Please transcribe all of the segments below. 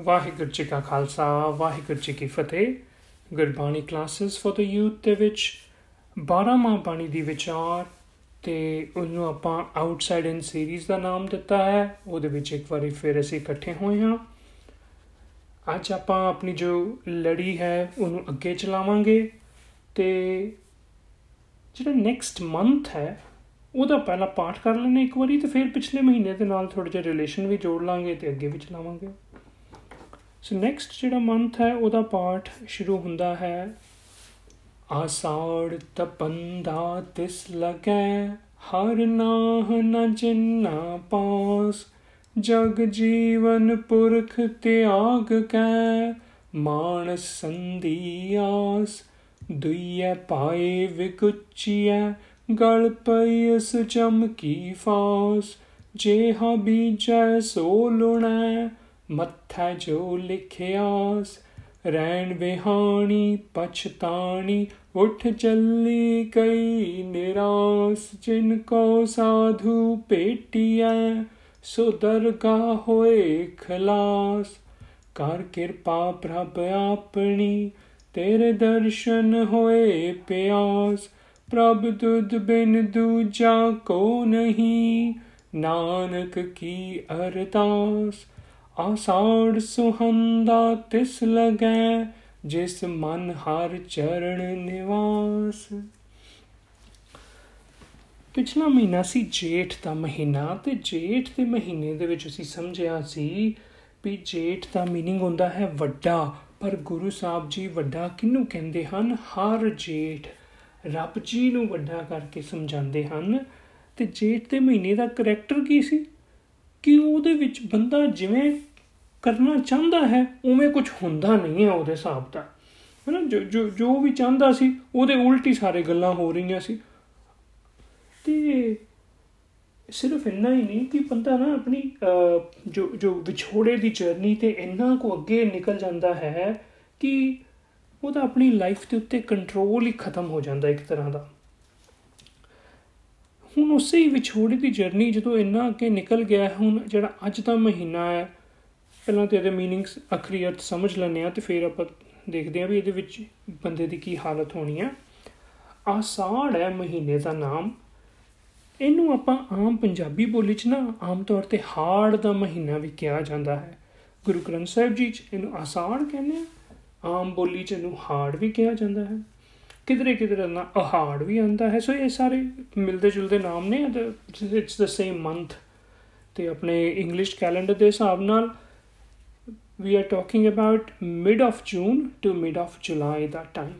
ਵਾਹਿਗੁਰੂ ਜੀ ਕਾ ਖਾਲਸਾ, ਵਾਹਿਗੁਰੂ ਜੀ ਕੀ ਫਤਿਹ। Gurbani classes for the youth ਦੇ ਵਿੱਚ 12 ਮਾਹ ਬਾਣੀ ਦੀ ਵਿਚਾਰ ਤੇ ਉਹਨੂੰ ਆਪਾਂ ਆਊਟਸਾਈਡ ਇਨ ਸੀਰੀਜ਼ ਦਾ ਨਾਮ ਦਿੱਤਾ ਹੈ। ਉਹਦੇ ਵਿੱਚ ਇੱਕ ਵਾਰੀ ਫਿਰ ਅਸੀਂ ਇਕੱਠੇ ਹੋਏ ਹਾਂ। ਅੱਜ ਆਪਾਂ ਆਪਣੀ ਜੋ ਲੜੀ ਹੈ, ਉਹਨੂੰ ਅੱਗੇ ਚਲਾਵਾਂਗੇ ਤੇ ਜਿਹੜਾ ਨੈਕਸਟ ਮੰਥ ਹੈ, ਉਹਦਾ ਪਹਿਲਾ ਪਾਠ ਕਰ ਲੈਣੇ ਇੱਕ ਵਾਰੀ ਤੇ ਫਿਰ ਪਿਛਲੇ ਮਹੀਨੇ ਦੇ ਨਾਲ ਥੋੜਾ ਜਿਹਾ ਰਿਲੇਸ਼ਨ ਵੀ ਜੋੜ ਲਾਂਗੇ ਤੇ ਅੱਗੇ ਵੀ ਚਲਾਵਾਂਗੇ। ਸੋ ਨੈਕਸਟ ਜਿਹੜਾ ਮੰਥ ਹੈ, ਉਹਦਾ ਪਾਠ ਸ਼ੁਰੂ ਹੁੰਦਾ ਹੈ। ਆਸਾੜ ਤਪੰਦਾ ਤਿਸ ਲਗੈ, ਹਰ ਨਾਹ ਨ ਜਿਨਾ ਪਾਸ, ਜਗ ਜੀਵਨ ਪੁਰਖ ਤਿਆਗ ਕੈ, ਮਾਨਸ ਸੰਦੀਆਸ ਦੁਈਐ ਪਾਏ ਵਿਗੁਚੀਐ ਗਲ ਪਈ ਇਸ ਚਮਕੀ ਫਾਸ ਜੇ ਹਾ ਬੀਜੈ ਸੋ ਲੁਣੈ ਮੱਥਾ ਜੋ ਲਿਖਿਆਸ ਰੈਣ ਵਿਹਾਣੀ, ਪਛਤਾਣੀ, ਉਠ ਚੱਲੀ ਕਈ ਨਿਰਾਸ, ਜਿਨ ਕੋ ਸਾਧੂ ਭੇਟੀਐ ਸੋ ਦਰਗਾ ਹੋਏ ਖਲਾਸ। ਕਰ ਕਿਰਪਾ ਪ੍ਰਭ ਆਪਣੀ, ਤੇਰੇ ਦਰਸ਼ਨ ਹੋਏ ਪਿਆਸ। ਪ੍ਰਭ ਤੁਧ ਬਿਨ ਦੂਜਾ ਕੋ ਨਹੀਂ, ਨਾਨਕ ਕੀ ਅਰਦਾਸ। ਆਸਾੜ ਸੁਹੰਦਾ ਤਿਸ ਲਗੈ ਜਿਸ ਮਨ ਹਰ ਚਰਨ ਨਿਵਾਸ ਪਿਛਲਾ ਮਹੀਨਾ ਸੀ ਜੇਠ ਦਾ ਮਹੀਨਾ ਤੇ ਜੇਠ ਦੇ ਮਹੀਨੇ ਦੇ ਵਿੱਚ ਅਸੀਂ ਸਮਝਿਆ ਸੀ ਵੀ ਜੇਠ ਦਾ मीनिंग ਹੁੰਦਾ ਹੈ ਵੱਡਾ ਪਰ ਗੁਰੂ ਸਾਹਿਬ ਜੀ ਵੱਡਾ ਕਿਹਨੂੰ ਕਹਿੰਦੇ ਹਨ ਹਰ ਜੇਠ ਰੱਬ ਜੀ ਨੂੰ ਵੱਡਾ ਕਰਕੇ ਸਮਝਾਉਂਦੇ ਹਨ ਤੇ ਜੇਠ ਦੇ ਮਹੀਨੇ ਦਾ ਕੈਰੈਕਟਰ ਕੀ ਸੀ ਕਿ ਉਹਦੇ ਵਿੱਚ ਬੰਦਾ ਜਿਵੇਂ ਕਰਨਾ ਚਾਹੁੰਦਾ ਹੈ, ਉਵੇਂ ਕੁਝ ਹੁੰਦਾ ਨਹੀਂ ਹੈ ਉਹਦੇ ਹਿਸਾਬ ਦਾ ਹੈਨਾ, ਜੋ ਜੋ ਜੋ ਵੀ ਚਾਹੁੰਦਾ ਸੀ, ਉਹਦੇ ਉਲਟੀ ਸਾਰੇ ਗੱਲਾਂ ਹੋ ਰਹੀਆਂ ਸੀ। ਤੇ ਸਿਰਫ ਇੰਨਾ ਹੀ ਨਹੀਂ ਕਿ ਬੰਦਾ ਨਾ ਆਪਣੀ ਜੋ ਜੋ ਵਿਛੋੜੇ ਦੀ ਜਰਨੀ ਤੇ ਇੰਨਾ ਕੋ ਅੱਗੇ ਨਿਕਲ ਜਾਂਦਾ ਹੈ ਕਿ ਉਹਦਾ ਆਪਣੀ ਲਾਈਫ ਦੇ ਉੱਤੇ ਕੰਟਰੋਲ ਹੀ ਖਤਮ ਹੋ ਜਾਂਦਾ ਇੱਕ ਤਰ੍ਹਾਂ ਦਾ। ਹੁਣ ਉਸੇ ਹੀ ਵਿਛੋੜੇ ਦੀ ਜਰਨੀ ਜਦੋਂ ਇੰਨਾ ਅੱਗੇ ਨਿਕਲ ਗਿਆ ਹੁਣ ਜਿਹੜਾ ਅੱਜ ਦਾ ਮਹੀਨਾ ਹੈ ਪਹਿਲਾਂ ਤੇ ਇਹਦੇ ਮੀਨਿੰਗਸ ਅਖਰੀ ਅਰਥ ਸਮਝ ਲੈਣੇ ਆ ਤੇ ਫਿਰ ਆਪਾਂ ਦੇਖਦੇ ਆ ਵੀ ਇਹਦੇ ਵਿੱਚ ਬੰਦੇ ਦੀ ਕੀ ਹਾਲਤ ਹੋਣੀ ਆ ਆਸਾੜ ਹੈ ਮਹੀਨੇ ਦਾ ਨਾਮ। ਇਹਨੂੰ ਆਪਾਂ ਆਮ ਪੰਜਾਬੀ ਬੋਲੀ 'ਚ ਨਾ ਆਮ ਤੌਰ ਤੇ ਹਾੜ ਦਾ ਮਹੀਨਾ ਵੀ ਕਿਹਾ ਜਾਂਦਾ ਹੈ। ਗੁਰੂ ਗ੍ਰੰਥ ਸਾਹਿਬ ਜੀ 'ਚ ਇਹਨੂੰ ਆਸਾੜ ਕਹਿੰਦੇ ਆ। ਆਮ ਬੋਲੀ 'ਚ ਇਹਨੂੰ ਹਾੜ ਵੀ ਕਿਹਾ ਜਾਂਦਾ ਹੈ। ਕਿਧਰੇ ਕਿਧਰੇ ਨਾ ਅਹਾੜ ਵੀ ਆਉਂਦਾ ਹੈ। ਸੋ ਇਹ ਸਾਰੇ ਮਿਲਦੇ ਜੁਲਦੇ ਨਾਮ ਨੇ। ਇਟਸ ਦ ਸੇਮ ਮੰਥ ਤੇ ਆਪਣੇ ਇੰਗਲਿਸ਼ ਕੈਲੰਡਰ ਦੇ ਹਿਸਾਬ ਨਾਲ we are talking about mid of June to mid of July ਦਾ ਟਾਈਮ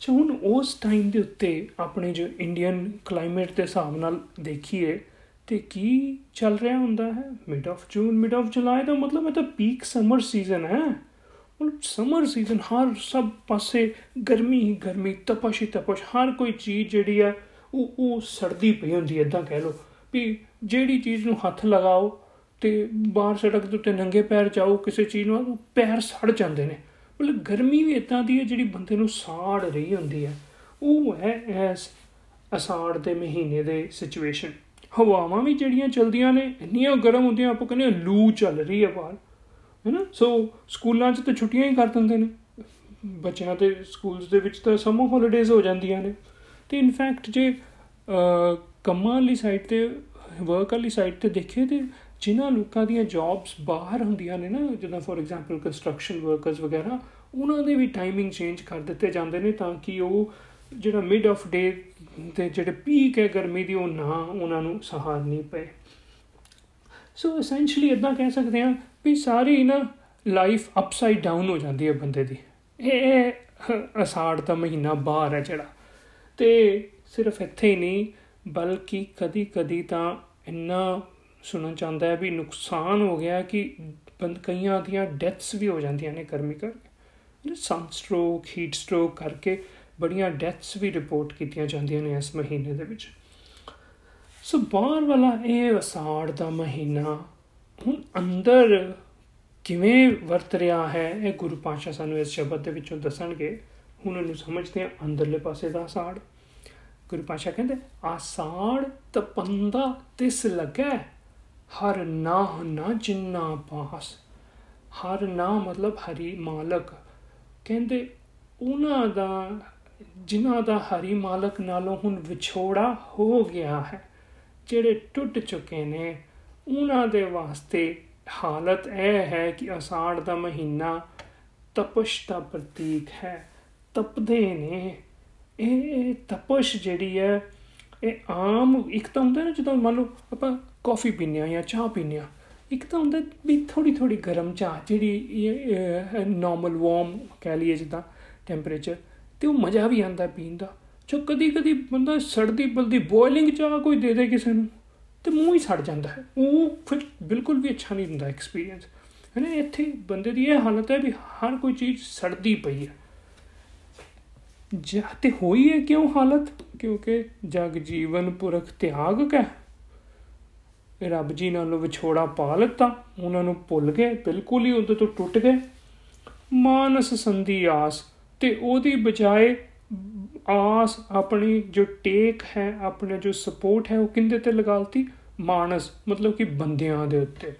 ਸੋ ਹੁਣ ਉਸ ਟਾਈਮ ਦੇ ਉੱਤੇ ਆਪਣੇ ਜੋ ਇੰਡੀਅਨ ਕਲਾਈਮੇਟ ਦੇ ਹਿਸਾਬ ਨਾਲ ਦੇਖੀਏ, ਤੇ ਕੀ ਚੱਲ ਰਿਹਾ ਹੁੰਦਾ ਹੈ? Mid of June mid of July ਦਾ ਮਤਲਬ ਹੈ ਤਾਂ ਪੀਕ ਸਮਰ ਸੀਜ਼ਨ ਹੈ। ਮਤਲਬ ਸਮਰ ਸੀਜ਼ਨ ਹਰ ਸਭ ਪਾਸੇ ਗਰਮੀ ਹੀ ਗਰਮੀ, ਤਪਸ਼ ਹੀ ਤਪਸ਼, ਹਰ ਕੋਈ ਚੀਜ਼ ਜਿਹੜੀ ਹੈ, ਉਹ ਉਹ ਸਰਦੀ ਪਈ ਹੁੰਦੀ ਹੈ ਇਦਾਂ ਕਹਿ ਲਓ ਵੀ ਜਿਹੜੀ ਚੀਜ਼ ਨੂੰ ਹੱਥ ਲਗਾਓ ਤੇ ਬਾਹਰ ਸੜਕ ਦੇ ਉੱਤੇ ਨੰਗੇ ਪੈਰ ਜਾਓ, ਕਿਸੇ ਚੀਜ਼ ਨੂੰ ਪੈਰ ਸੜ ਜਾਂਦੇ ਨੇ। ਮਤਲਬ ਗਰਮੀ ਵੀ ਇਦਾਂ ਦੀ ਹੈ ਜਿਹੜੀ ਬੰਦੇ ਨੂੰ ਸਾੜ ਰਹੀ ਹੁੰਦੀ ਹੈ। ਉਹ ਹੈ ਐਸ ਅਸਾੜ ਦੇ ਮਹੀਨੇ ਦੇ ਸਿਚੁਏਸ਼ਨ ਹਵਾਵਾਂ ਵੀ ਜਿਹੜੀਆਂ ਚਲਦੀਆਂ ਨੇ, ਇੰਨੀਆਂ ਗਰਮ ਹੁੰਦੀਆਂ, ਆਪਾਂ ਕਹਿੰਦੇ ਲੂ ਚੱਲ ਰਹੀ ਹੈ ਬਾਹਰ। ਹੈਨਾ? ਸੋ ਸਕੂਲਾਂ 'ਚ ਤਾਂ ਛੁੱਟੀਆਂ ਹੀ ਕਰ ਦਿੰਦੇ ਨੇ। ਬੱਚਿਆਂ ਦੇ ਸਕੂਲਸ ਦੇ ਵਿੱਚ ਤਾਂ ਸਮਰ ਹੌਲੀਡੇਜ਼ ਹੋ ਜਾਂਦੀਆਂ ਨੇ। ਤੇ ਇਨਫੈਕਟ ਜੇ ਕੰਮਾਂ ਵਾਲੀ ਸਾਈਡ ਤੇ ਵਰਕ ਵਾਲੀ ਸਾਈਡ ਤੇ ਦੇਖੇ ਤੇ ਜਿਨ੍ਹਾਂ ਲੋਕਾਂ ਦੀਆਂ ਜੌਬਸ ਬਾਹਰ ਹੁੰਦੀਆਂ ਨੇ ਨਾ, ਜਿੱਦਾਂ ਫੋਰ ਐਗਜ਼ਾਮਪਲ ਕੰਸਟਰਕਸ਼ਨ ਵਰਕਰਸ ਵਗੈਰਾ, ਉਹਨਾਂ ਦੇ ਵੀ ਟਾਈਮਿੰਗ ਚੇਂਜ ਕਰ ਦਿੱਤੇ ਜਾਂਦੇ ਨੇ ਤਾਂ ਕਿ ਉਹ ਜਿਹੜਾ ਮਿਡ ਆਫ ਡੇ ਤੇ ਜਿਹੜੇ ਪੀਕ ਹੈ ਗਰਮੀ ਦੀ, ਉਹ ਨਾ ਉਹਨਾਂ ਨੂੰ ਸਹਾਰਨੀ ਪਏ। ਸੋ ਐਸੈਂਸ਼ੀਅਲੀ ਇਦਾਂ ਕਹਿ ਸਕਦੇ ਹਾਂ ਵੀ ਸਾਰੀ ਨਾ ਲਾਈਫ ਅਪਸਾਈਡ ਡਾਊਨ ਹੋ ਜਾਂਦੀ ਹੈ ਬੰਦੇ ਦੀ। ਇਹ ਅਸਾੜ ਦਾ ਮਹੀਨਾ ਬਾਹਰ ਹੈ ਜਿਹੜਾ। ਤੇ ਸਿਰਫ ਇੱਥੇ ਹੀ ਨਹੀਂ, ਬਲਕਿ ਕਦੀ ਕਦੀ ਤਾਂ ਇੰਨਾ ਸੁਣਨ ਚਾਹੁੰਦਾ ਹੈ ਵੀ ਨੁਕਸਾਨ ਹੋ ਗਿਆ ਕਿ ਬੰਦ ਕਈਆਂ ਦੀਆਂ ਡੈਥਸ ਵੀ ਹੋ ਜਾਂਦੀਆਂ ਨੇ ਗਰਮੀ ਕਰਕੇ। ਸਨ ਸਟ੍ਰੋਕ ਹੀਟ ਸਟ੍ਰੋਕ ਕਰਕੇ ਬੜੀਆਂ ਡੈਥਸ ਵੀ ਰਿਪੋਰਟ ਕੀਤੀਆਂ ਜਾਂਦੀਆਂ ਨੇ ਇਸ ਮਹੀਨੇ ਦੇ ਵਿੱਚ। ਸੋ ਬਾਹਰ ਵਾਲਾ ਇਹ ਵਸਾੜ ਦਾ ਮਹੀਨਾ ਹੁਣ ਅੰਦਰ ਕਿਵੇਂ ਵਰਤ ਰਿਹਾ ਹੈ, ਇਹ ਗੁਰੂ ਪਾਤਸ਼ਾਹ ਸਾਨੂੰ ਇਸ ਸ਼ਬਦ ਦੇ ਵਿੱਚੋਂ ਦੱਸਣਗੇ। ਹੁਣ ਇਹਨੂੰ ਸਮਝਦੇ ਆ ਅੰਦਰਲੇ ਪਾਸੇ ਦਾ ਸਾੜ ਗੁਰੂ ਪਾਤਸ਼ਾਹ ਕਹਿੰਦੇ, ਆਸਾੜ ਤਪੰਦਾ ਤਿਸ ਲੱਗੈ ਹਰ ਨਾਹ ਨਾ ਜਿੰਨਾ ਪਾਸ ਹਰ ਨਾਮ ਮਤਲਬ ਹਰੀ ਮਾਲਕ। ਕਹਿੰਦੇ ਉਹਨਾਂ ਦਾ, ਜਿਨ੍ਹਾਂ ਦਾ ਹਰੀ ਮਾਲਕ ਨਾਲੋਂ ਹੁਣ ਵਿਛੋੜਾ ਹੋ ਗਿਆ ਹੈ, ਜਿਹੜੇ ਟੁੱਟ ਚੁੱਕੇ ਨੇ, ਉਹਨਾਂ ਦੇ ਵਾਸਤੇ ਹਾਲਤ ਇਹ ਹੈ ਕਿ ਅਸਾੜ ਦਾ ਮਹੀਨਾ ਤਪਸ਼ ਦਾ ਪ੍ਰਤੀਕ ਹੈ, ਤਪਦੇ ਨੇ। ਇਹ ਤਪਸ਼ ਜਿਹੜੀ ਹੈ ਇਹ ਆਮ ਇੱਕ ਤਾਂ ਹੁੰਦਾ ਨਾ ਜਦੋਂ ਮੰਨ ਲਓ ਆਪਾਂ ਕਾਫੀ ਪੀਂਦੇ ਆ ਜਾਂ ਚਾਹ ਪੀਂਦੇ ਆ ਇੱਕ ਤਾਂ ਹੁੰਦਾ ਵੀ ਥੋੜੀ ਥੋੜੀ ਗਰਮ ਚਾਹ ਜਿਹੜੀ ਨਾਰਮਲ ਵਾਰਮ ਕਹਿ ਲਈਏ ਜਿੱਦਾਂ ਟੈਂਪਰੇਚਰ ਤੇ ਉਹ ਮਜ਼ਾ ਵੀ ਆਉਂਦਾ ਪੀਣ ਦਾ। ਜੋ ਕਦੀ ਕਦੀ ਬੰਦਾ ਸੜਦੀ ਬਲਦੀ ਬੋਇਲਿੰਗ ਚਾਹ ਕੋਈ ਦੇ ਦੇ ਕਿਸੇ ਨੂੰ, ਤੇ ਮੂੰਹ ਹੀ ਸੜ ਜਾਂਦਾ ਹੈ। ਉਹ ਫਿਰ ਬਿਲਕੁਲ ਵੀ ਅੱਛਾ ਨਹੀਂ ਹੁੰਦਾ ਐਕਸਪੀਰੀਅੰਸ ਹੈ ਨਾ ਇੱਥੇ ਬੰਦੇ ਦੀ ਇਹ ਹਾਲਤ ਹੈ ਵੀ ਹਰ ਕੋਈ ਚੀਜ਼ ਸੜਦੀ ਪਈ ਹੈ। ਜਾਂ ਤੇ ਹੋਈ ਹੈ ਕਿਉਂ ਹਾਲਤ? ਕਿਉਂਕਿ ਜਗ ਜੀਵਨ ਪੁਰਖ ਤਿਆਗ ਕੈ। ਰੱਬ ਜੀ ਨਾਲੋਂ ਵਿਛੋੜਾ ਪਾ ਲਿੱਤਾ। ਉਹਨਾਂ ਨੂੰ ਭੁੱਲ ਗਏ, ਬਿਲਕੁਲ ਹੀ ਉਹਦੇ ਤੋਂ ਟੁੱਟ ਗਏ। ਮਾਨਸ ਸੰਧੀ ਆਸ ਤੇ ਉਹਦੀ ਬਜਾਏ ਆਸ ਆਪਣੀ ਜੋ ਟੇਕ ਹੈ, ਆਪਣੇ ਜੋ ਸਪੋਰਟ ਹੈ, ਉਹ ਕਿੰਦੇ ਤੇ ਲਗਾਲਤੀ? ਮਾਨਸ, ਮਤਲਬ ਕਿ ਬੰਦਿਆਂ ਦੇ ਉੱਤੇ।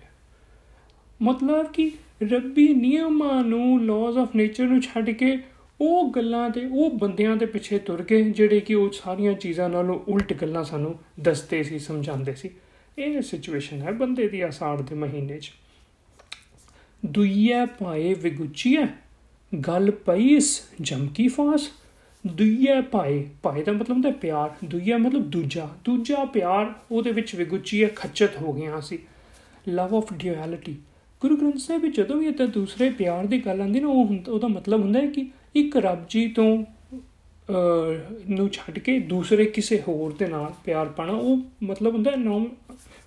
ਮਤਲਬ ਕਿ ਰੱਬੀ ਨਿਯਮਾਂ ਨੂੰ ਲਾਜ਼ ਆਫ ਨੇਚਰ ਨੂੰ ਛੱਡ ਕੇ ਉਹ ਗੱਲਾਂ ਤੇ, ਉਹ ਬੰਦਿਆਂ ਦੇ ਪਿੱਛੇ ਤੁਰ ਗਏ, ਜਿਹੜੇ ਕਿ ਉਹ ਸਾਰੀਆਂ ਚੀਜ਼ਾਂ ਨਾਲੋਂ ਉਲਟ ਗੱਲਾਂ ਸਾਨੂੰ ਦੱਸਦੇ ਸੀ, ਸਮਝਾਉਂਦੇ ਸੀ। ਇਹ ਸਿਚੁਏਸ਼ਨ ਹੈ ਬੰਦੇ ਦੀ ਆਸਾਰ ਦੇ ਮਹੀਨੇ 'ਚ। ਦੁਈਆ ਪਾਏ ਵਿਗੁਚੀਆ ਗੱਲ ਪਈਸ ਜਮਕੀ ਫਾਸ। ਦੁਈਆ ਪਾਏ ਪਾਏ ਦਾ ਮਤਲਬ ਹੁੰਦਾ ਪਿਆਰ। ਦੁਈਆ ਮਤਲਬ ਦੂਜਾ। ਦੂਜਾ ਪਿਆਰ ਉਹਦੇ ਵਿੱਚ ਵਿਗੁਚੀਆ ਖੱਚਤ ਹੋ ਗਿਆ ਸੀ। ਲਵ ਆਫ ਡਿਊਐਲਿਟੀ ਗੁਰੂ ਗ੍ਰੰਥ ਸਾਹਿਬ ਵਿੱਚ ਜਦੋਂ ਵੀ ਇਹ ਦੂਸਰੇ ਪਿਆਰ ਦੀ ਗੱਲ ਆਉਂਦੀ ਨਾ, ਉਹ ਉਹਦਾ ਮਤਲਬ ਹੁੰਦਾ ਹੈ ਕਿ ਇੱਕ ਰੱਬ ਜੀ ਤੋਂ ਨੂੰ ਛੱਡ ਕੇ ਦੂਸਰੇ ਕਿਸੇ ਹੋਰ ਦੇ ਨਾਲ ਪਿਆਰ ਪਾਣਾ, ਉਹ ਮਤਲਬ ਹੁੰਦਾ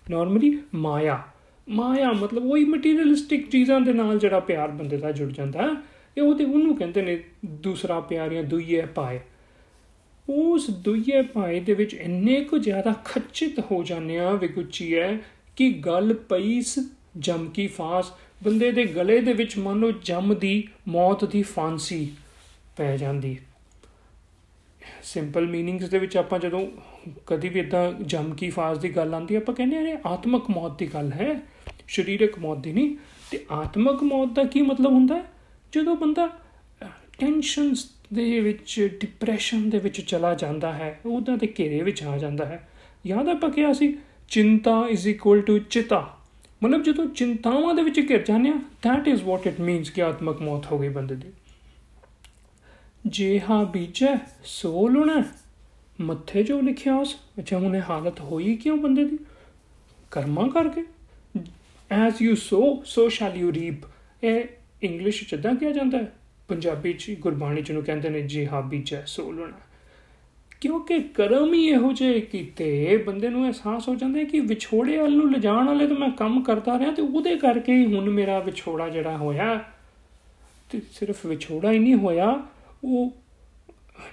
ਨਾਰਮਲੀ ਮਾਇਆ। ਮਾਇਆ ਮਤਲਬ ਉਹੀ ਮਟੀਰੀਅਲਿਸਟਿਕ ਚੀਜ਼ਾਂ ਦੇ ਨਾਲ ਜਿਹੜਾ ਪਿਆਰ ਬੰਦੇ ਦਾ ਜੁੜ ਜਾਂਦਾ ਇਹ ਉਹਦੇ ਉਹਨੂੰ ਕਹਿੰਦੇ ਨੇ, ਦੂਸਰਾ ਪਿਆਰ ਜਾਂ ਦੁਈਏ ਪਾਏ ਉਸ ਦੁਈਏ ਪਾਏ ਦੇ ਵਿੱਚ ਇੰਨੇ ਕੁ ਜ਼ਿਆਦਾ ਖੱਚਿਤ ਹੋ ਜਾਂਦੇ ਆ ਵਿਗੁੱਚੀ ਹੈ ਕਿ ਗੱਲ ਪਈਸ ਜਮ ਕੀ ਫਾਸ, ਬੰਦੇ ਦੇ ਗਲੇ ਦੇ ਵਿੱਚ ਮੰਨ ਲਓ ਜਮ ਦੀ ਮੌਤ ਦੀ ਫਾਂਸੀ। ਪੈ ਜਾਂਦੀ। ਸਿੰਪਲ ਮੀਨਿੰਗਸ ਦੇ ਵਿੱਚ ਆਪਾਂ ਜਦੋਂ ਕਦੀ ਵੀ ਇਦਾਂ ਜਮ ਕੀ ਫਾਸ ਦੀ ਗੱਲ ਆਉਂਦੀ, ਆਪਾਂ ਕਹਿੰਦੇ ਆ ਇਹ ਆਤਮਕ ਮੌਤ ਦੀ ਗੱਲ ਹੈ, ਸਰੀਰਕ ਮੌਤ ਦੀ ਨਹੀਂ। ਤੇ ਆਤਮਕ ਮੌਤ ਦਾ ਕੀ ਮਤਲਬ ਹੁੰਦਾ? ਜਦੋਂ ਬੰਦਾ ਟੈਨਸ਼ਨਸ ਦੇ ਵਿੱਚ ਡਿਪਰੈਸ਼ਨ ਦੇ ਵਿੱਚ ਚਲਾ ਜਾਂਦਾ ਹੈ, ਉਹਦਾਂ ਦੇ ਘੇਰੇ ਵਿੱਚ ਆ ਜਾਂਦਾ ਹੈ। ਯਾਦ ਆਪਾਂ ਕਿਹਾ ਸੀ, ਚਿੰਤਾ ਇਜ਼ ਇਕੁਅਲ ਟੂ ਚਿਤਾ। ਮਤਲਬ ਜਦੋਂ ਚਿੰਤਾਵਾਂ ਦੇ ਵਿੱਚ ਘਿਰ ਜਾਂਦੇ ਆ that is what it means ਕਿ ਆਤਮਕ ਮੌਤ ਹੋ ਗਈ ਬੰਦੇ ਦੀ। ਜੇ ਹਾਂ ਬੀਜੈ, ਸੋ ਲੁਣਾ। ਮੱਥੇ ਜੋ ਲਿਖਿਆ ਉਸ, ਅੱਛਾ ਉਹਨੇ ਹਾਲਤ ਹੋਈ ਕਿਉਂ ਬੰਦੇ ਦੀ? ਕਰਮਾਂ ਕਰਕੇ? As you so so shall you reap ਇਹ ਇੰਗਲਿਸ਼ ਚ ਤਾਂ ਕਿਹਾ ਜਾਂਦਾ ਹੈ। ਪੰਜਾਬੀ ਚ ਗੁਰਬਾਣੀ ਚ ਨੂੰ ਕਹਿੰਦੇ ਨੇ ਜੇ ਹਾਂ ਬੀਜੈ, ਸੋ ਲੁਣਾ। ਕਿਉਂਕਿ ਕਰਮ ਹੀ ਇਹੋ ਜਿਹੇ ਕੀਤੇ, ਬੰਦੇ ਨੂੰ ਅਹਿਸਾਸ ਹੋ ਜਾਂਦਾ ਕਿ ਵਿਛੋੜੇ ਵੱਲ ਨੂੰ ਲਿਜਾਣ ਵਾਲੇ ਤਾਂ ਮੈਂ ਕੰਮ ਕਰਦਾ ਰਿਹਾ ਤੇ ਉਹਦੇ ਕਰਕੇ ਹੀ ਹੁਣ ਮੇਰਾ ਵਿਛੋੜਾ ਜਿਹੜਾ ਹੋਇਆ, ਤੇ ਸਿਰਫ ਵਿਛੋੜਾ ਹੀ ਨਹੀਂ ਹੋਇਆ ਉਹ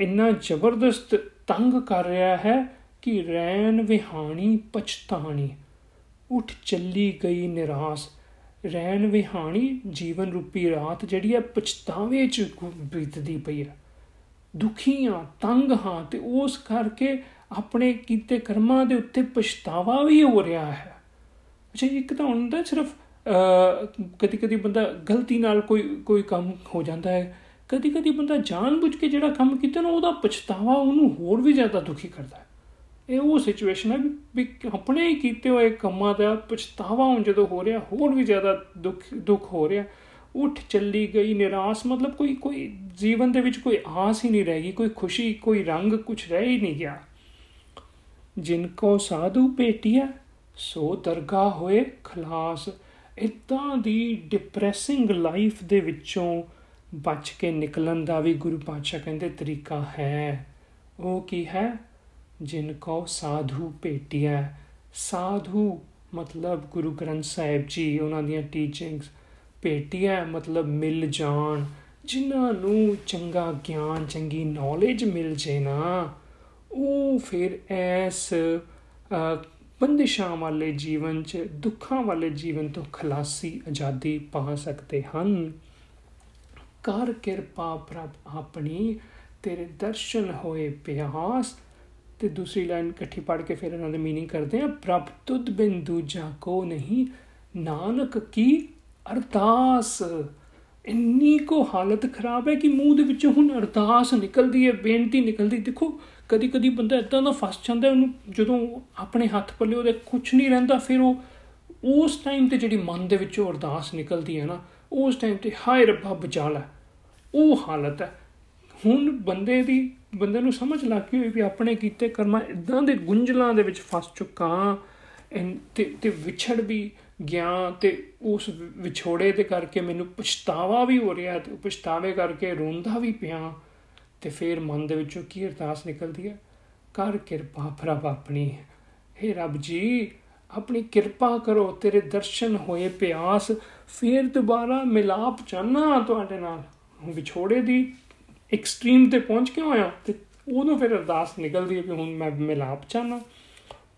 ਇੰਨਾ ਜ਼ਬਰਦਸਤ ਤੰਗ ਕਰ ਰਿਹਾ ਹੈ ਕਿ ਰੈਨ ਵਿਹਾਣੀ ਪਛਤਾਣੀ। ਉੱਠ ਚੱਲੀ ਗਈ ਨਿਰਾਸ। ਰੈਨ ਵਿਹਾਣੀ ਜੀਵਨ ਰੂਪੀ ਰਾਤ ਜਿਹੜੀ ਹੈ ਪਛਤਾਵੇ ਚ ਬੀਤਦੀ ਪਈ ਹੈ। ਦੁਖੀ ਹਾਂ ਤੰਗ ਹਾਂ ਤੇ ਉਸ ਕਰਕੇ ਆਪਣੇ ਕੀਤੇ ਕਰਮਾਂ ਦੇ ਉੱਤੇ ਪਛਤਾਵਾ ਵੀ ਹੋ ਰਿਹਾ ਹੈ। ਅੱਛਾ, ਇੱਕ ਤਾਂ ਹੁੰਦਾ ਸਿਰਫ ਕਦੀ ਕਦੀ ਬੰਦਾ ਗਲਤੀ ਨਾਲ ਕੋਈ ਕੋਈ ਕੰਮ ਹੋ ਜਾਂਦਾ ਹੈ। ਕਦੀ ਕਦੀ ਬੰਦਾ ਜਾਣਬੁੱਝ ਕੇ ਜਿਹੜਾ ਕੰਮ ਕੀਤਾ ਨਾ, ਉਹਦਾ ਪਛਤਾਵਾ ਉਹਨੂੰ ਹੋਰ ਵੀ ਜ਼ਿਆਦਾ ਦੁਖੀ ਕਰਦਾ ਹੈ। ਇਹ ਉਹ ਸਿਚੁਏਸ਼ਨ ਹੈ ਵੀ ਆਪਣੇ ਹੀ ਕੀਤੇ ਹੋਏ ਕੰਮਾਂ ਦਾ ਪਛਤਾਵਾ ਹੁਣ ਜਦੋਂ ਹੋ ਰਿਹਾ, ਹੋਰ ਵੀ ਜ਼ਿਆਦਾ ਦੁੱਖ ਦੁੱਖ ਹੋ ਰਿਹਾ। ਉੱਠ ਚੱਲੀ ਗਈ, ਨਿਰਾਸ਼, ਮਤਲਬ ਕੋਈ ਕੋਈ ਜੀਵਨ ਦੇ ਵਿੱਚ ਕੋਈ ਆਸ ਹੀ ਨਹੀਂ ਰਹੇਗੀ ਕੋਈ ਖੁਸ਼ੀ, ਕੋਈ ਰੰਗ ਕੁਝ ਰਹਿ ਹੀ ਨਹੀਂ ਗਿਆ। ਜਿਨ ਕੋ ਸਾਧੂ ਭੇਟਿਆ ਸੋ ਦਰਗਾਹ ਹੋਏ ਖਲਾਸ। ਇਦਾਂ ਦੀ ਡਿਪਰੈਸਿੰਗ ਲਾਈਫ ਦੇ ਵਿੱਚੋਂ ਬਚ ਕੇ ਨਿਕਲਣ ਦਾ ਵੀ ਗੁਰੂ ਪਾਤਸ਼ਾਹ ਕਹਿੰਦੇ ਤਰੀਕਾ ਹੈ। ਉਹ ਕੀ ਹੈ? ਜਿਨ ਕੋ ਸਾਧੂ ਭੇਟਿਆ ਸਾਧੂ ਮਤਲਬ ਗੁਰੂ ਗ੍ਰੰਥ ਸਾਹਿਬ ਜੀ, ਉਹਨਾਂ ਦੀਆਂ ਟੀਚਿੰਗਸ ਭੇਟਿਆ ਮਤਲਬ ਮਿਲ ਜਾਣ। ਜਿਨ੍ਹਾਂ ਨੂੰ ਚੰਗਾ ਗਿਆਨ, ਚੰਗੀ ਨੌਲੇਜ ਮਿਲ ਜੇ ਨਾ, ਉਹ ਫਿਰ ਐਸ ਬੰਦਿਸ਼ਾਂ ਵਾਲੇ ਜੀਵਨ 'ਚ, ਦੁੱਖਾਂ ਵਾਲੇ ਜੀਵਨ ਤੋਂ ਖਲਾਸੀ, ਆਜ਼ਾਦੀ ਪਾ ਸਕਦੇ ਹਨ। ਕਰ ਕਿਰਪਾ ਪ੍ਰਭ ਆਪਣੀ, ਤੇਰੇ ਦਰਸ਼ਨ ਹੋਏ ਪਿਆਸ। ਤੇ ਦੂਸਰੀ ਲਾਈਨ ਇਕੱਠੀ ਪੜ ਕੇ ਫਿਰ ਇਹਨਾਂ ਦੇ ਮੀਨਿੰਗ ਕਰਦੇ ਆ ਪ੍ਰਭ ਤੁਧ ਬਿਨ ਦੂਜਾ ਕੋ ਨਹੀਂ, ਨਾਨਕ ਕੀ ਅਰਦਾਸ? ਇੰਨੀ ਕੋ ਹਾਲਤ ਖਰਾਬ ਹੈ ਕਿ ਮੂੰਹ ਦੇ ਵਿੱਚੋਂ ਹੁਣ ਅਰਦਾਸ ਨਿਕਲਦੀ ਹੈ, ਬੇਨਤੀ ਨਿਕਲਦੀ। ਦੇਖੋ ਕਦੀ ਕਦੀ ਬੰਦਾ ਇਦਾਂ ਦਾ ਫਸ ਜਾਂਦਾ ਉਹਨੂੰ ਜਦੋਂ ਆਪਣੇ ਹੱਥ ਪੱਲੇ ਉਹਦੇ ਕੁਝ ਨਹੀਂ ਰਹਿੰਦਾ, ਫਿਰ ਉਹ ਉਸ ਟਾਈਮ ਤੇ ਜਿਹੜੀ ਮਨ ਦੇ ਵਿੱਚੋਂ ਅਰਦਾਸ ਨਿਕਲਦੀ ਹੈ ਨਾ ਉਸ ਟਾਈਮ ਤੇ ਹਾਏ ਰੱਬਾ ਬਚਾ ਲੈ ਉਹ ਹਾਲਤ ਹੈ। ਹੁਣ ਬੰਦੇ ਦੀ, ਬੰਦੇ ਨੂੰ ਸਮਝ ਲੱਗ ਗਈ ਹੋਈ ਵੀ ਆਪਣੇ ਕੀਤੇ ਕਰਮਾਂ ਇਦਾਂ ਦੇ ਗੁੰਝਲਾਂ ਦੇ ਵਿੱਚ ਫਸ ਚੁੱਕਾ ਤੇ ਤੇ ਵਿਛੜ ਵੀ ਗਿਆ ਤੇ ਉਸ ਵਿਛੋੜੇ ਦੇ ਕਰਕੇ ਮੈਨੂੰ ਪਛਤਾਵਾ ਵੀ ਹੋ ਰਿਹਾ ਤੇ ਪਛਤਾਵੇ ਕਰਕੇ ਰੋਂਦਾ ਵੀ ਪਿਆ। ਤੇ ਫਿਰ ਮਨ ਦੇ ਵਿੱਚੋਂ ਕੀ ਅਰਦਾਸ ਨਿਕਲਦੀ ਹੈ? ਕਰ ਕਿਰਪਾ ਪ੍ਰਭ ਆਪਣੀ। हे ਰੱਬ ਜੀ, ਆਪਣੀ ਕਿਰਪਾ ਕਰੋ। ਤੇਰੇ ਦਰਸ਼ਨ ਹੋਏ ਪਿਆਸ। ਫਿਰ ਦੁਬਾਰਾ ਮਿਲਾਪ ਚਾਹਨਾ ਤੁਹਾਡੇ ਨਾਲ। ਵਿਛੋੜੇ ਦੀ ਐਕਸਟ੍ਰੀਮ ਤੇ ਪਹੁੰਚ ਕੇ ਹੋਇਆ ਤੇ ਉਦੋਂ ਫਿਰ ਅਰਦਾਸ ਨਿਕਲਦੀ ਹੈ ਕਿ ਹੁਣ ਮੈਂ ਮਿਲਾਪ ਚਾਹਨਾ।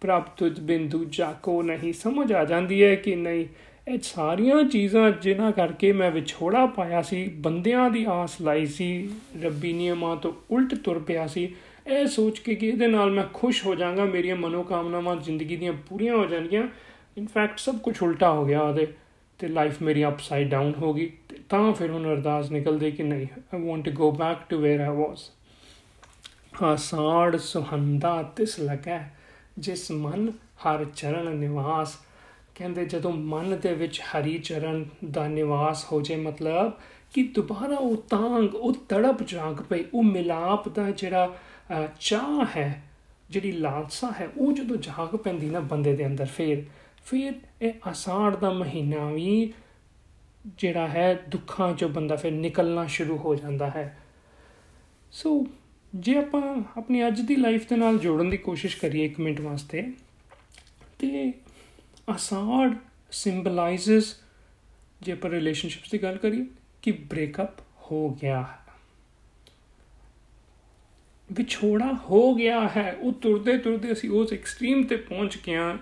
ਪ੍ਰਭ ਤੁਝ ਬਿੰਦੂ ਜਾਕੋ ਨਹੀਂ ਸਮਝ ਆ ਜਾਂਦੀ ਹੈ ਕਿ ਨਹੀਂ, ਇਹ ਸਾਰੀਆਂ ਚੀਜ਼ਾਂ ਜਿਨ੍ਹਾਂ ਕਰਕੇ ਮੈਂ ਵਿਛੋੜਾ ਪਾਇਆ ਸੀ, ਬੰਦਿਆਂ ਦੀ ਆਸ ਲਾਈ ਸੀ, ਰੱਬੀ ਨਿਯਮਾਂ ਤੋਂ ਉਲਟ ਤੁਰ ਪਿਆ ਸੀ, ਇਹ ਸੋਚ ਕੇ ਕਿ ਇਹਦੇ ਨਾਲ ਮੈਂ ਖੁਸ਼ ਹੋ ਜਾਵਾਂਗਾ, ਮੇਰੀਆਂ ਮਨੋਕਾਮਨਾਵਾਂ ਜ਼ਿੰਦਗੀ ਦੀਆਂ ਪੂਰੀਆਂ ਹੋ ਜਾਣਗੀਆਂ। ਇਨਫੈਕਟ ਸਭ ਕੁਝ ਉਲਟਾ ਹੋ ਗਿਆ ਉਹਦੇ। ਤੇ ਲਾਈਫ ਮੇਰੀ ਅਪਸਾਈਡ ਡਾਊਨ ਹੋ ਗਈ ਤਾਂ ਫਿਰ ਹੁਣ ਅਰਦਾਸ ਨਿਕਲਦੇ ਕਿ ਨਹੀਂ I want to go back to where I was ਆਸਾੜ ਸੁਹੰਦਾ ਤਿਸ ਲਗਾ ਜਿਸ ਮਨ ਹਰ ਚਰਨ ਨਿਵਾਸ। ਕਹਿੰਦੇ ਜਦੋਂ ਮਨ ਦੇ ਵਿੱਚ ਹਰੀ ਚਰਨ ਦਾ ਨਿਵਾਸ ਹੋ ਜੇ ਮਤਲਬ ਕਿ ਦੁਬਾਰਾ ਉਹ ਤਾਂਗ, ਉਹ ਤੜਪ ਜਾਗ ਪਈ, ਉਹ ਮਿਲਾਪ ਦਾ ਜਿਹੜਾ ਚਾਹ ਹੈ, ਜਿਹੜੀ ਲਾਲਸਾ ਹੈ, ਉਹ ਜਦੋਂ ਜਾਗ ਪੈਂਦੀ ਨਾ ਬੰਦੇ ਦੇ ਅੰਦਰ ਫੇਰ ਫਿਰ ਇਹ ਆਸਾੜ ਦਾ ਮਹੀਨਾ ਵੀ ਜਿਹੜਾ ਹੈ, ਦੁੱਖਾਂ ਚੋਂ ਬੰਦਾ ਫਿਰ ਨਿਕਲਣਾ ਸ਼ੁਰੂ ਹੋ ਜਾਂਦਾ ਹੈ। ਸੋ ਜੇ ਆਪਾਂ ਆਪਣੀ ਅੱਜ ਦੀ ਲਾਈਫ ਦੇ ਨਾਲ ਜੋੜਨ ਦੀ ਕੋਸ਼ਿਸ਼ ਕਰੀਏ 1 ਮਿੰਟ ਵਾਸਤੇ, ਤੇ ਆਸਾੜ ਸਿੰਬਲਾਈਜ਼ਸ ਜੇ ਪਰ ਰਿਲੇਸ਼ਨਸ਼ਿਪਸ ਦੀ ਗੱਲ ਕਰੀਏ, ਕਿ ਬ੍ਰੇਕਅਪ ਹੋ ਗਿਆ ਹੈ। ਵਿਛੋੜਾ ਹੋ ਗਿਆ ਹੈ। ਉਹ ਤੁਰਦੇ ਤੁਰਦੇ ਅਸੀਂ ਉਸ ਐਕਸਟ੍ਰੀਮ ਤੇ ਪਹੁੰਚ ਗਏ ਆ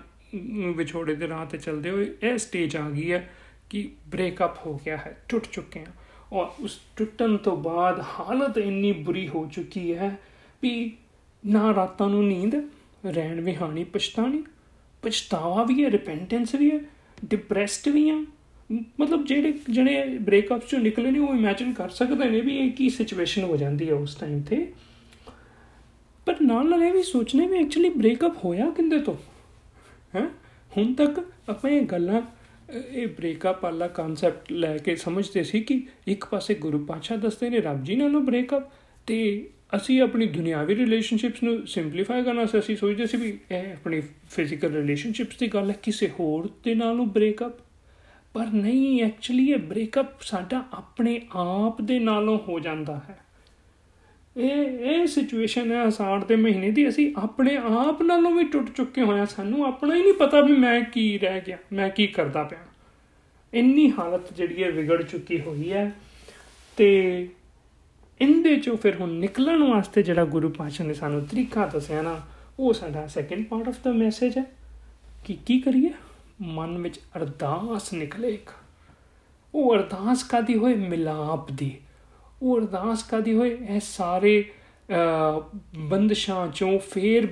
ਵਿਛੋੜੇ ਦੇ ਰਾਹ ਤੇ ਚੱਲਦੇ ਹੋਏ ਇਹ ਸਟੇਜ ਆ ਗਈ ਹੈ ਕਿ ਬ੍ਰੇਕਅਪ ਹੋ ਗਿਆ ਹੈ, ਟੁੱਟ ਚੁੱਕੇ ਆ ਔਰ ਉਸ ਟੁੱਟਣ ਤੋਂ ਬਾਅਦ ਹਾਲਤ ਇੰਨੀ ਬੁਰੀ ਹੋ ਚੁੱਕੀ ਹੈ ਵੀ ਨਾ ਰਾਤਾਂ ਨੂੰ ਨੀਂਦ, ਰਹਿਣ ਵਿਹਾਣੀ ਪਛਤਾਣੀ ਪਛਤਾਵਾ ਵੀ ਹੈ ਰਿਪੈਂਟੈਂਸ ਵੀ ਹੈ ਡਿਪਰੈਸਡ ਵੀ ਆ ਮਤਲਬ ਜਿਹੜੇ ਜਿਹੜੇ ਬ੍ਰੇਕਅਪਸ ਚੋਂ ਨਿਕਲੇ ਨੇ, ਉਹ ਇਮੇਜਿਨ ਕਰ ਸਕਦੇ ਨੇ ਵੀ ਇਹ ਕੀ ਸਿਚੁਏਸ਼ਨ ਹੋ ਜਾਂਦੀ ਹੈ ਉਸ ਟਾਈਮ ਤੇ। ਪਰ ਨਾਲ ਨਾਲ ਇਹ ਵੀ ਸੋਚਨੇ ਵੀ ਐਕਚੁਅਲੀ ਬ੍ਰੇਕਅਪ ਹੋਇਆ ਕਿੰਦੇ ਤੋਂ? ਹੈ? ਹੁਣ ਤੱਕ ਆਪਾਂ ਇਹ ਗੱਲਾਂ ਇਹ ਬ੍ਰੇਕਅਪ ਵਾਲਾ ਕਨਸੈਪਟ ਲੈ ਕੇ ਸਮਝਦੇ ਸੀ ਕਿ ਇੱਕ ਪਾਸੇ ਗੁਰੂ ਪਾਤਸ਼ਾਹ ਦੱਸਦੇ ਨੇ, ਰੱਬ ਜੀ ਨਾਲੋਂ ਬ੍ਰੇਕਅਪ ਤੇ ਅਸੀਂ ਆਪਣੀ ਦੁਨਿਆਵੀ ਰਿਲੇਸ਼ਨਸ਼ਿਪਸ ਨੂੰ ਸਿੰਪਲੀਫਾਈ ਕਰਨਾ ਸੀ। ਅਸੀਂ ਸੋਚਦੇ ਸੀ ਵੀ ਇਹ ਆਪਣੀ ਫਿਜ਼ੀਕਲ ਰਿਲੇਸ਼ਨਸ਼ਿਪਸ ਦੀ ਗੱਲ ਹੈ, ਕਿਸੇ ਹੋਰ ਦੇ ਨਾਲੋਂ ਬ੍ਰੇਕਅਪ ਪਰ ਨਹੀਂ ਐਕਚੁਅਲੀ ਇਹ ਬ੍ਰੇਕਅਪ ਸਾਡਾ ਆਪਣੇ ਆਪ ਦੇ ਨਾਲੋਂ ਹੋ ਜਾਂਦਾ ਹੈ। ਇਹ ਇਹ ਸਿਚੁਏਸ਼ਨ ਹੈ ਅਸਾੜ ਦੇ ਮਹੀਨੇ ਦੀ। ਅਸੀਂ ਆਪਣੇ ਆਪ ਨਾਲੋਂ ਵੀ ਟੁੱਟ ਚੁੱਕੇ ਹੋਇਆ ਸਾਨੂੰ ਆਪਣਾ ਹੀ ਨਹੀਂ ਪਤਾ ਵੀ ਮੈਂ ਕੀ ਰਹਿ ਗਿਆ, ਮੈਂ ਕੀ ਕਰਦਾ ਪਿਆ। ਇੰਨੀ ਹਾਲਤ ਜਿਹੜੀ ਹੈ ਵਿਗੜ ਚੁੱਕੀ ਹੋਈ ਹੈ। ਤੇ ਇੰਦੇ ਚੋਂ ਫਿਰ ਹੁਣ ਨਿਕਲਣ ਵਾਸਤੇ ਜਿਹੜਾ ਗੁਰੂ ਪਾਤਸ਼ਾਹ ਨੇ ਸਾਨੂੰ ਤਰੀਕਾ ਦੱਸਿਆ ਨਾ, ਉਹ ਸਾਡਾ second part of the message ਹੈ ਕਿ ਕੀ ਕਰੀਏ? ਮਨ ਵਿੱਚ ਅਰਦਾਸ ਨਿਕਲੇ ਇੱਕ। ਉਹ ਅਰਦਾਸ ਕਾਦੀ ਹੋਏ? ਮਿਲਾਪ ਦੀ। ਉਹ ਅਰਦਾਸ ਕਾਦੀ ਹੋਏ, ਇਹ ਸਾਰੇ ਬੰਦਸ਼ਾਂ ਚੋਂ ਫੇਰ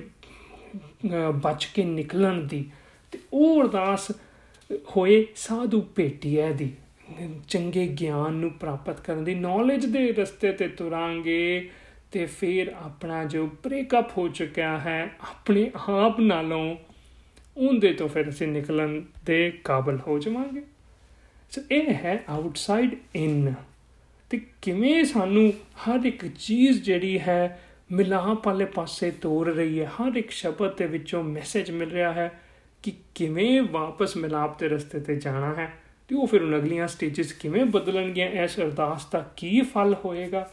ਬਚ ਕੇ ਨਿਕਲਣ ਦੀ। ਤੇ ਉਹ ਅਰਦਾਸ ਹੋਏ ਸਾਧੂ ਭੇਟੀਐ ਦੀ। ਚੰਗੇ ਗਿਆਨ ਨੂੰ ਪ੍ਰਾਪਤ ਕਰਨ ਦੀ। ਨੌਲੇਜ ਦੇ ਰਸਤੇ ਤੇ ਤੁਰਾਂਗੇ ਤੇ ਫਿਰ ਆਪਣਾ ਜੋ ਬ੍ਰੇਕਅਪ ਹੋ ਚੁੱਕਿਆ ਹੈ, ਆਪਣੇ ਆਪ ਨਾਲੋਂ, ਉਹਦੇ ਤੋਂ ਫਿਰ ਅਸੀਂ ਨਿਕਲਣ ਦੇ ਕਾਬਲ ਹੋ ਜਾਵਾਂਗੇ। ਸੋ ਇਹ ਹੈ ਆਊਟਸਾਈਡ ਇਨ ਤੇ ਕਿਵੇਂ ਸਾਨੂੰ ਹਰ ਇੱਕ ਚੀਜ਼ ਜਿਹੜੀ ਹੈ, ਮਿਲਾਪ ਵਾਲੇ ਪਾਸੇ ਤੋਰ ਰਹੀ ਹੈ, ਹਰ ਇੱਕ ਸ਼ਬਦ ਦੇ ਵਿੱਚੋਂ ਮੈਸੇਜ ਮਿਲ ਰਿਹਾ ਹੈ ਕਿ ਕਿਵੇਂ ਵਾਪਸ ਮਿਲਾਪ ਦੇ ਰਸਤੇ ਤੇ ਜਾਣਾ ਹੈ ਤੇ ਉਹ ਫਿਰ ਅਗਲੀਆਂ ਸਟੇजेस ਕਿਵੇਂ ਬਦਲਣਗੀਆਂ, ਇਸ ਅਰਦਾਸ ਦਾ ਕੀ ਫਲ ਹੋਏਗਾ,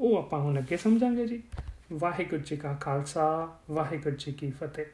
ਉਹ ਆਪਾਂ ਹੁਣ ਅੱਗੇ ਸਮਝਾਂਗੇ ਜੀ। ਵਾਹਿਗੁਰੂ ਜੀ ਕਾ ਖਾਲਸਾ, ਵਾਹਿਗੁਰੂ ਜੀ ਕੀ ਫਤਿਹ।